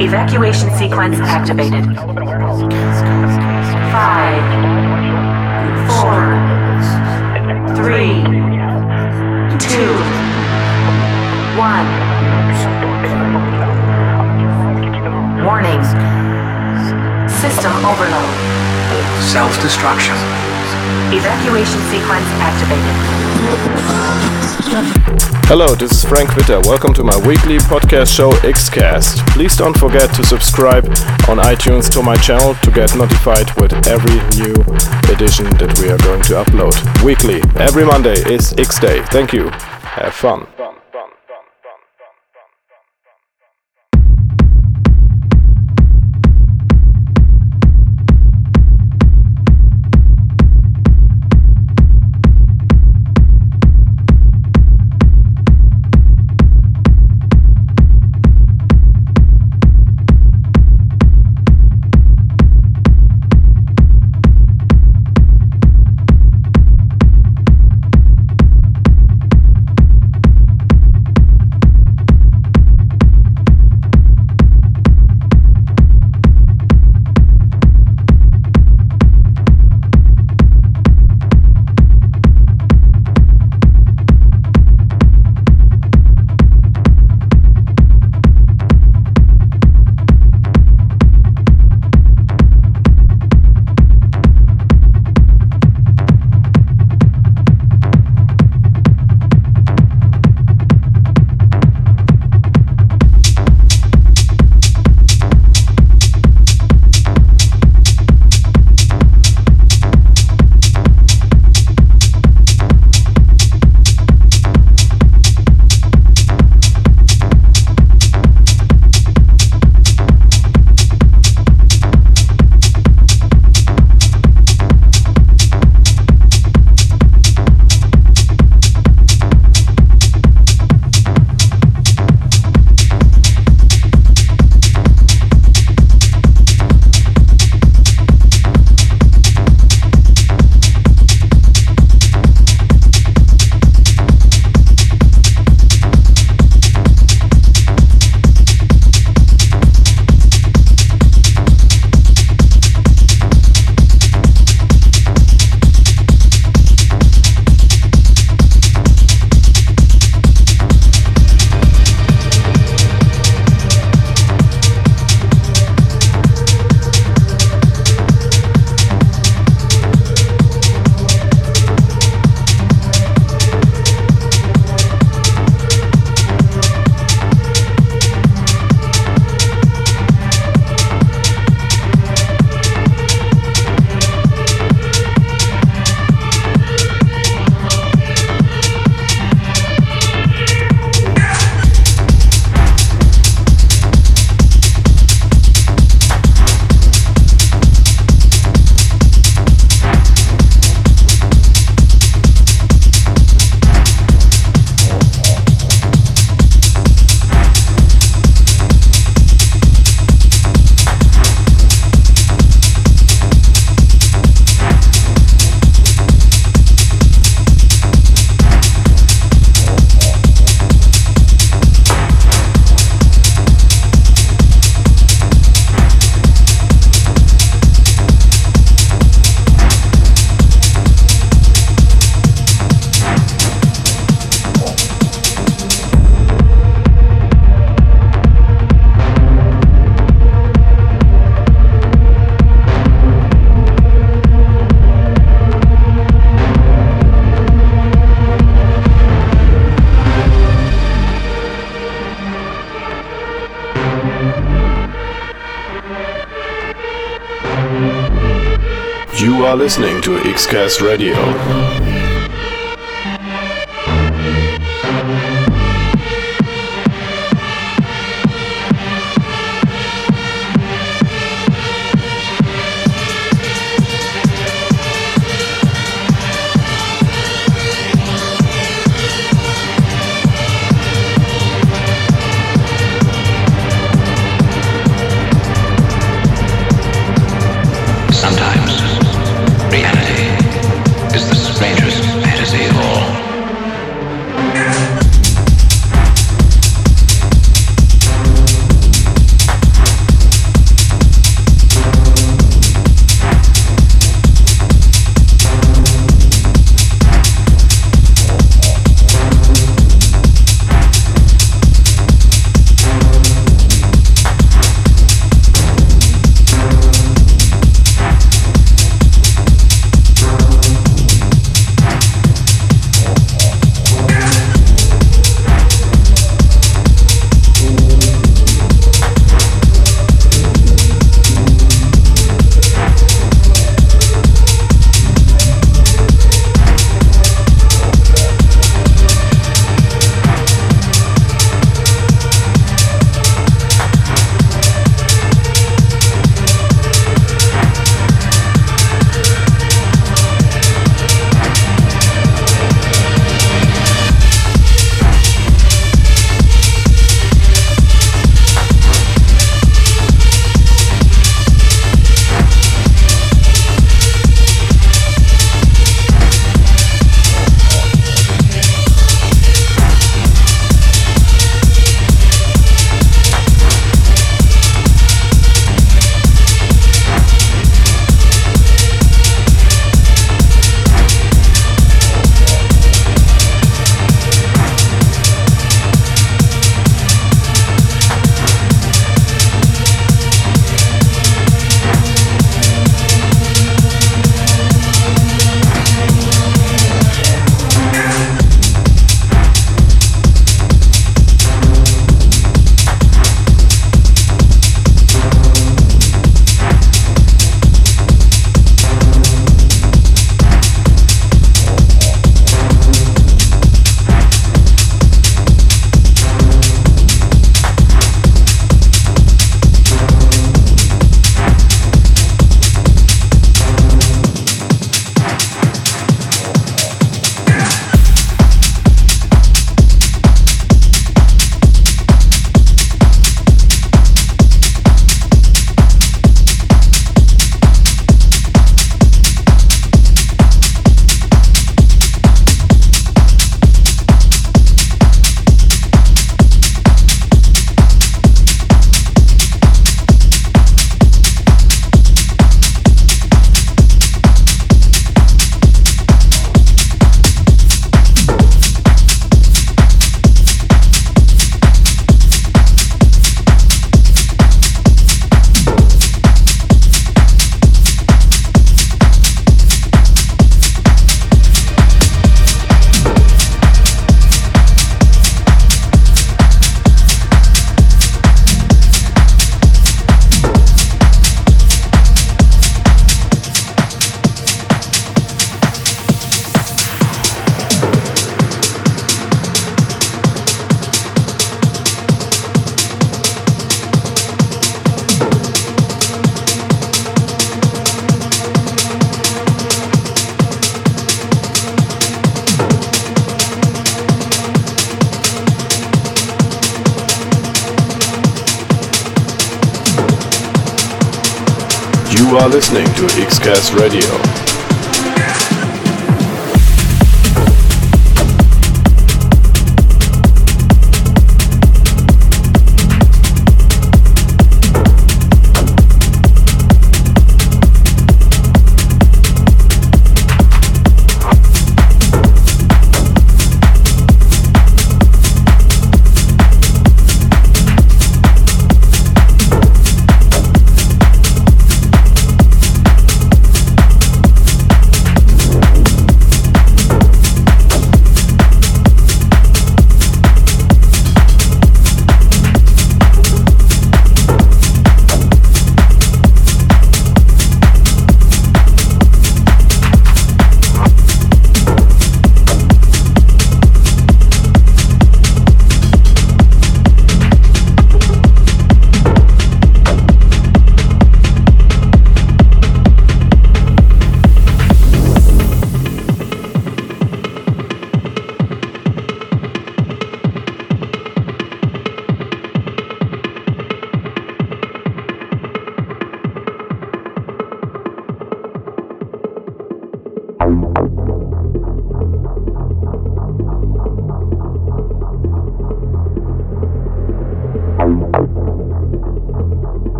Evacuation sequence activated. Five, four, three, two, one. Warning. System overload. Self-destruction. Evacuation sequence activated. Hello, this is Frank Witter. Welcome to my weekly podcast show Xcast. Please don't forget to subscribe on iTunes to my channel to get notified with every new edition that we are going to upload weekly. Every Monday is X Day. Thank you. Have fun. Listening to Xcast Radio.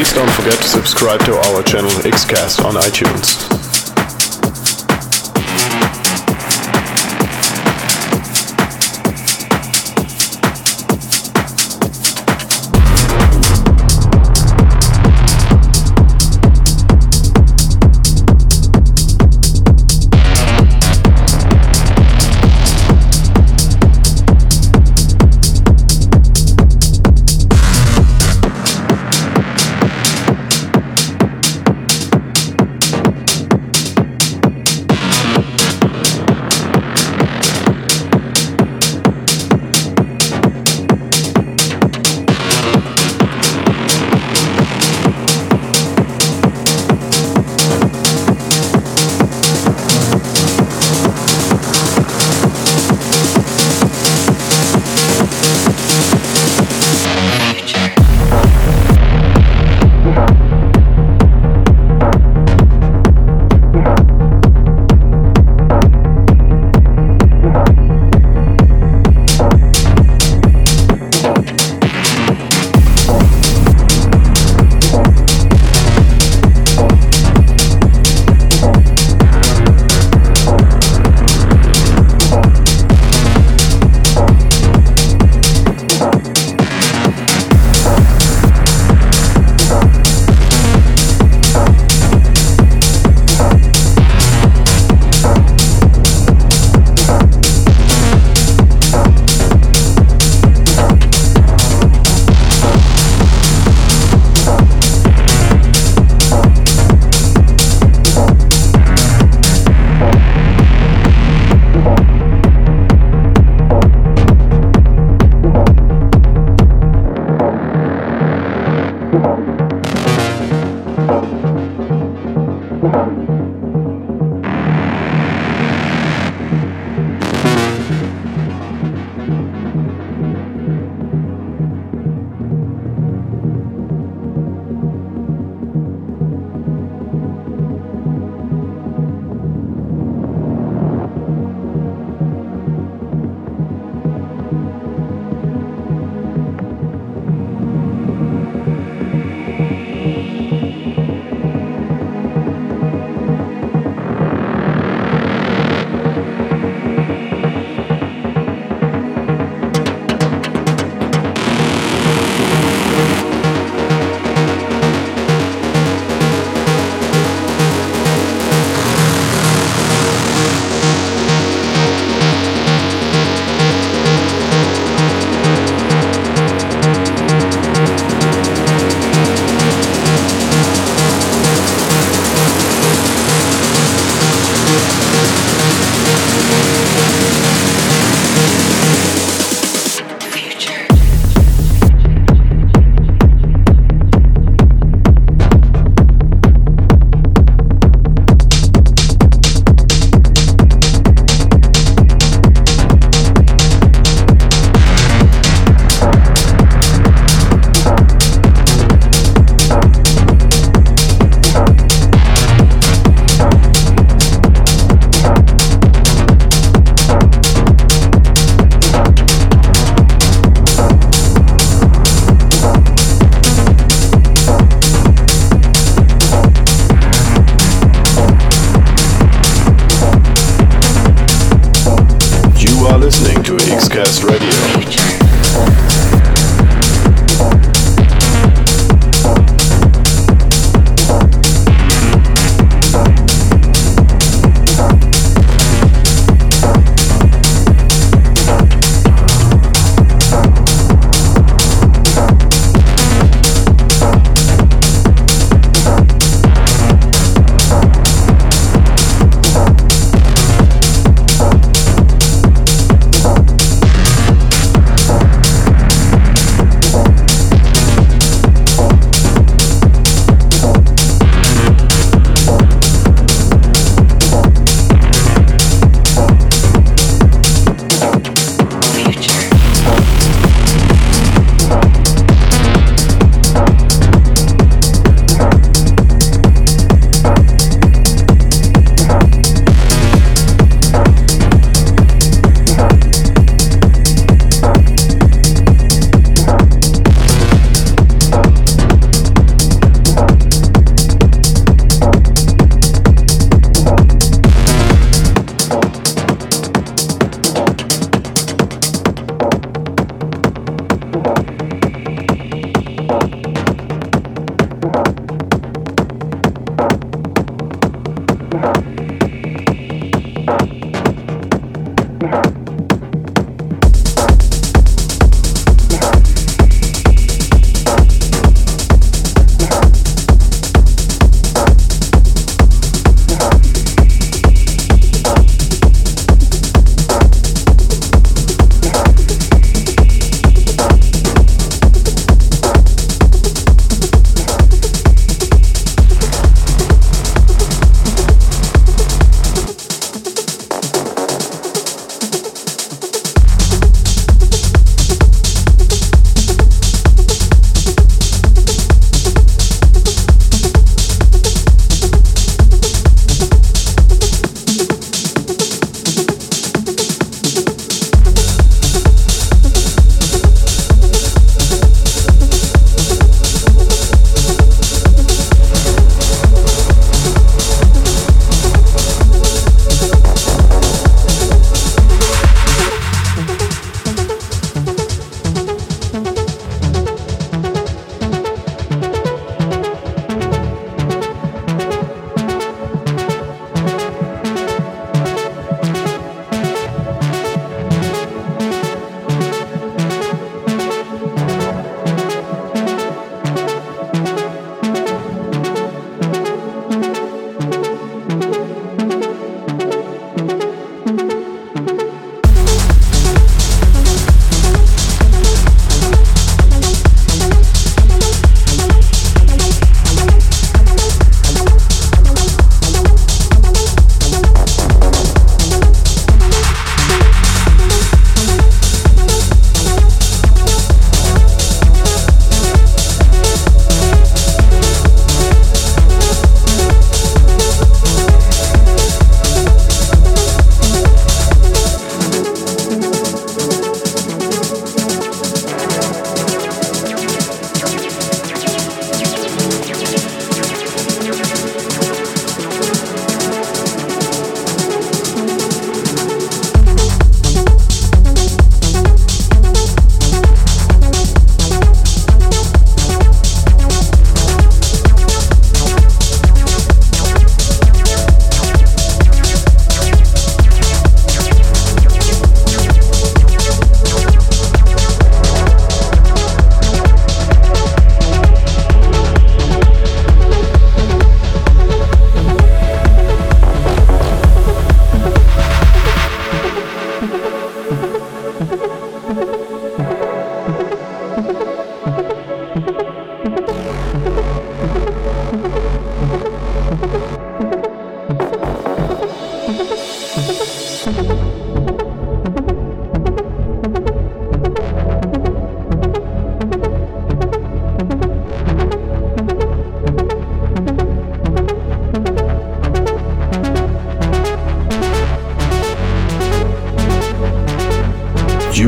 Please don't forget to subscribe to our channel Xcast on iTunes.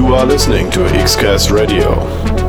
Listening to Xcast Radio.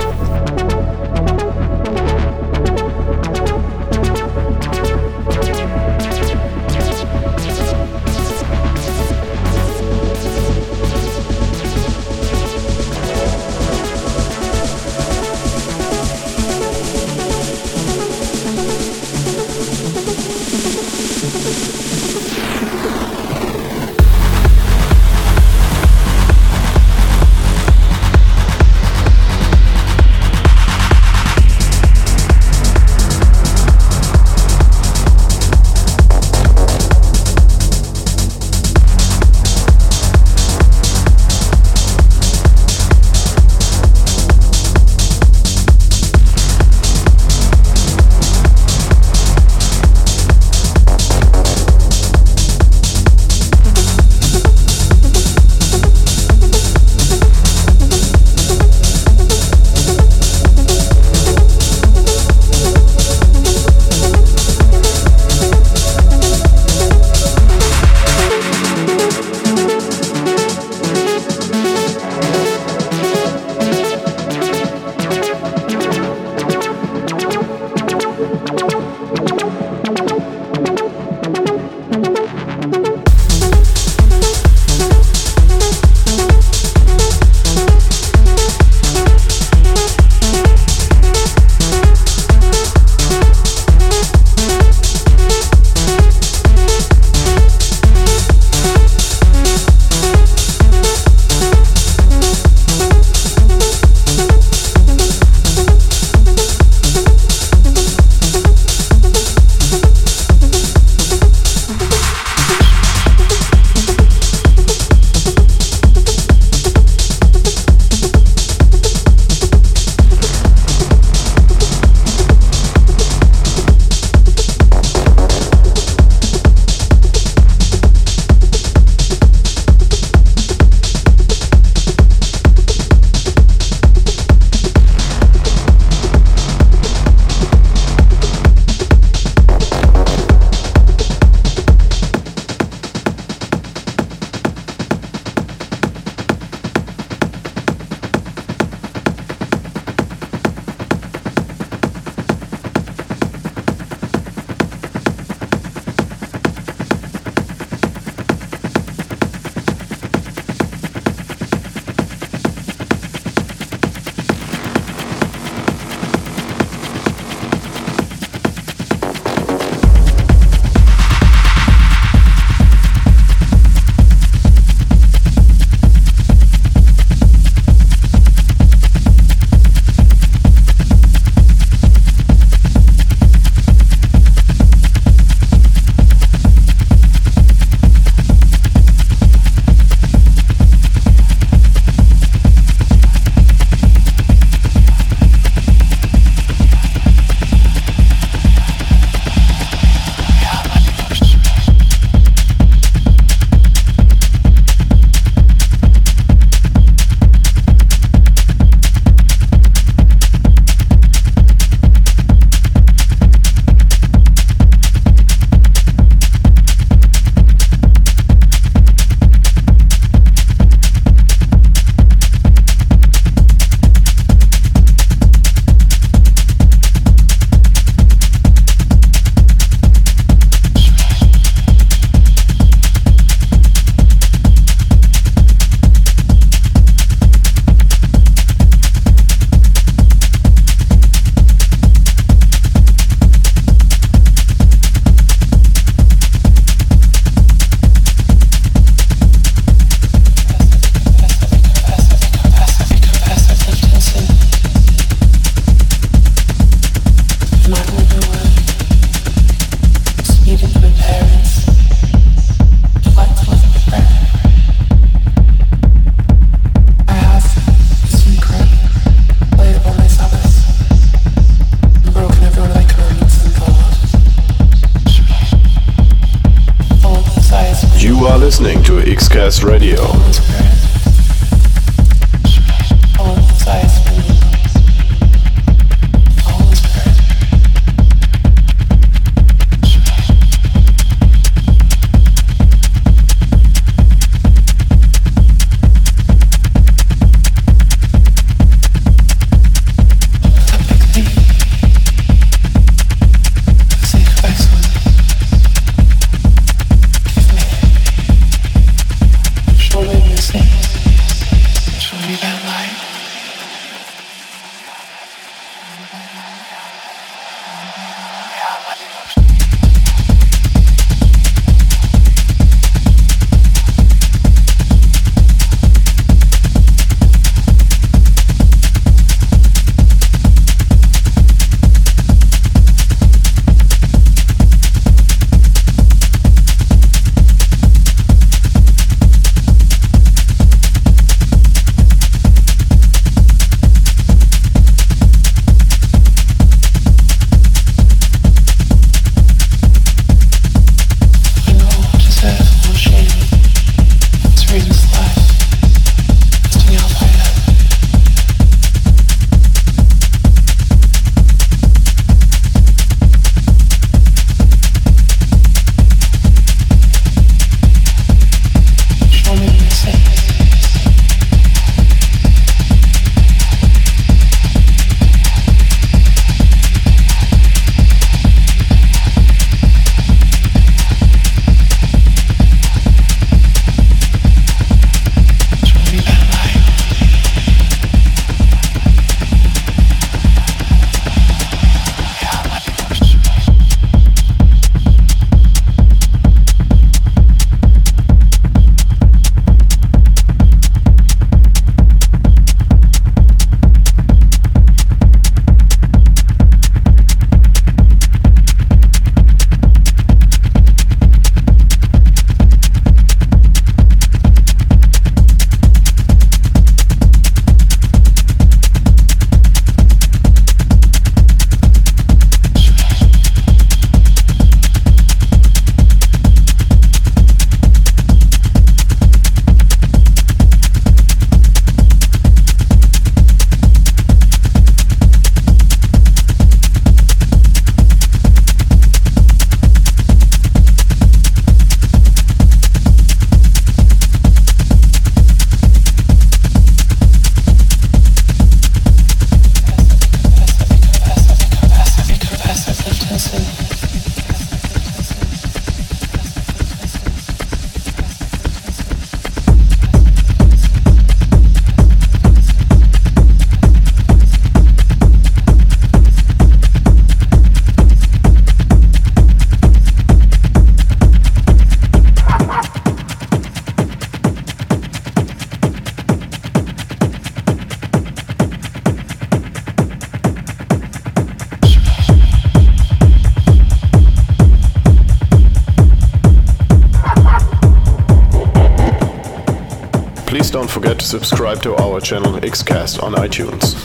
Subscribe to our channel Xcast on iTunes.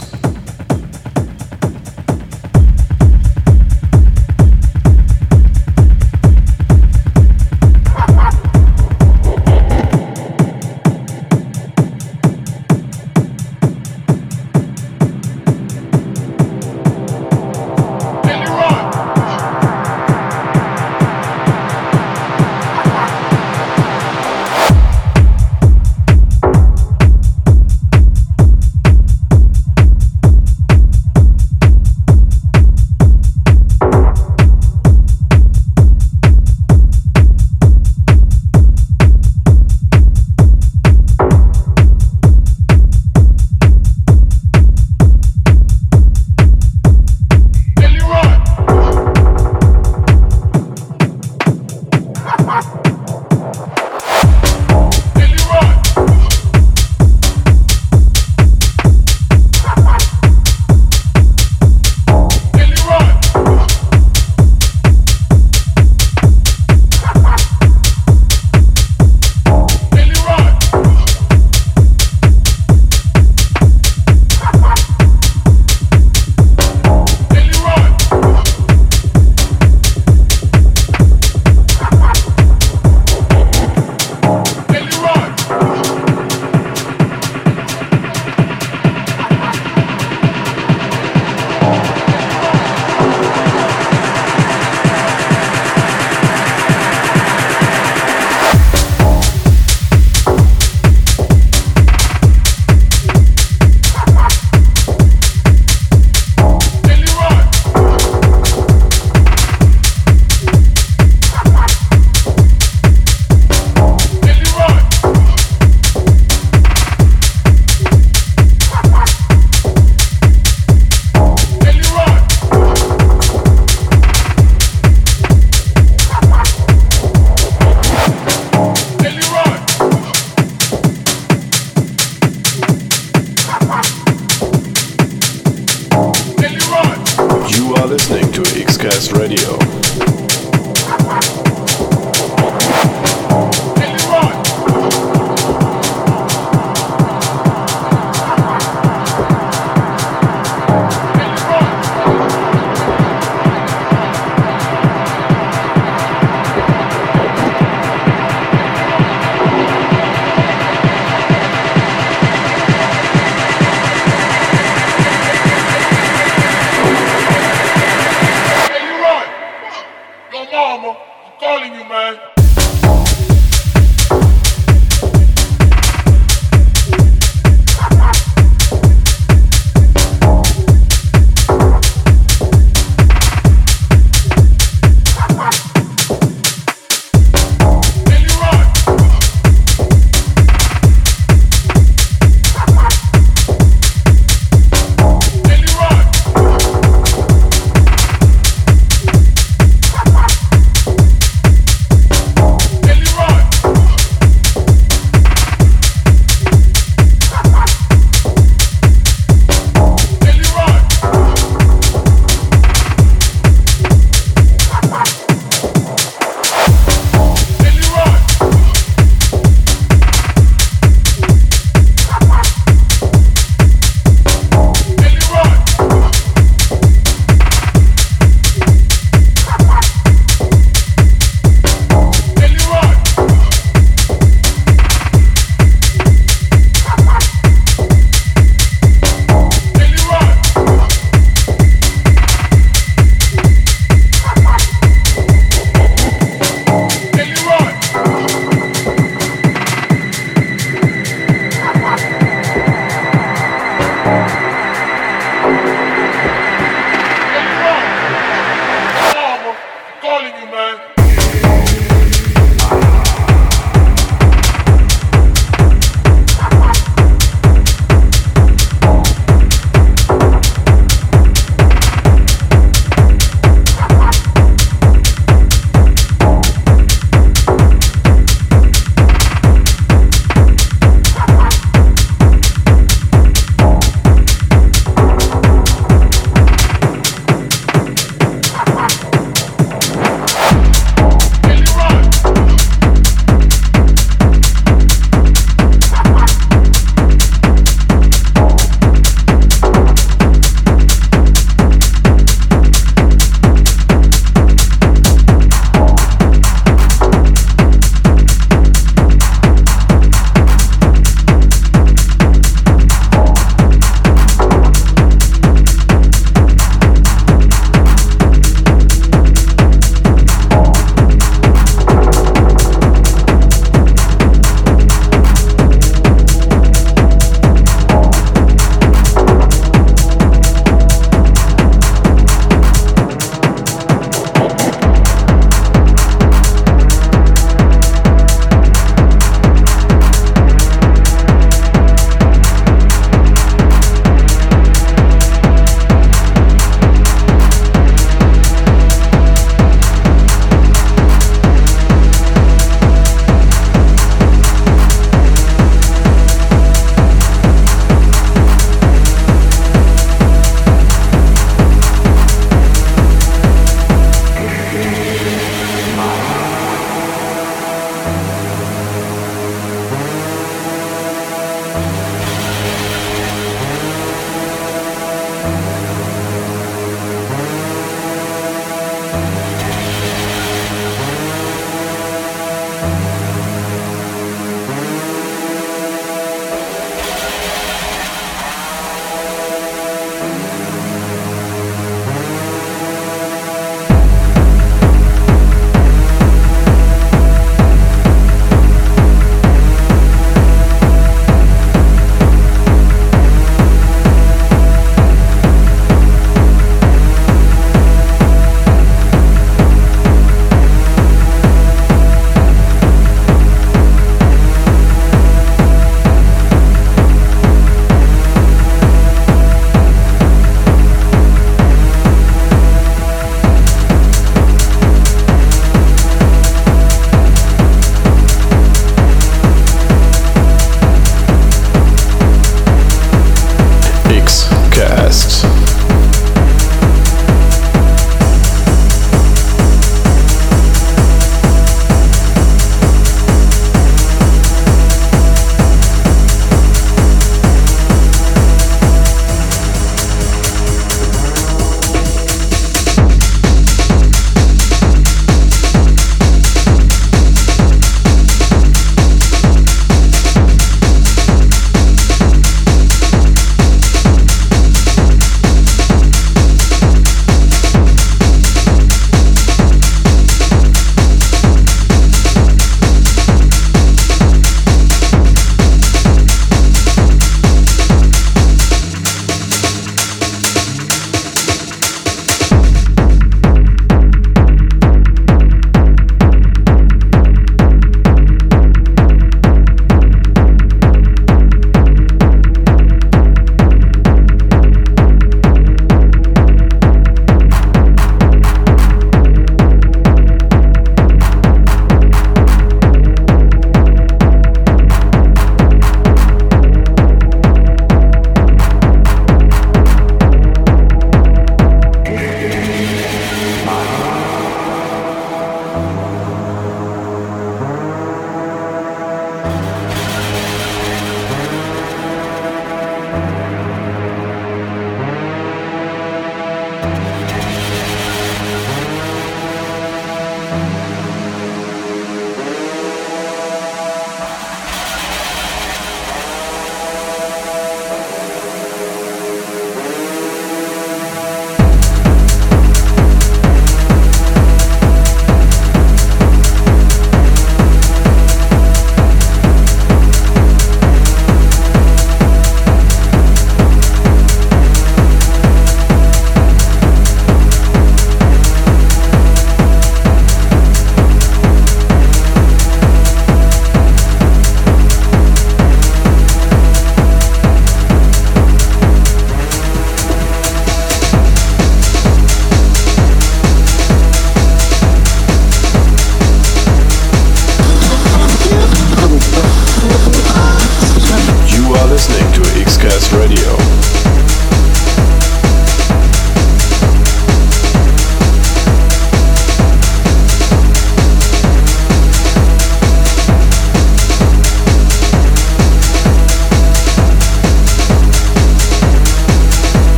Radio.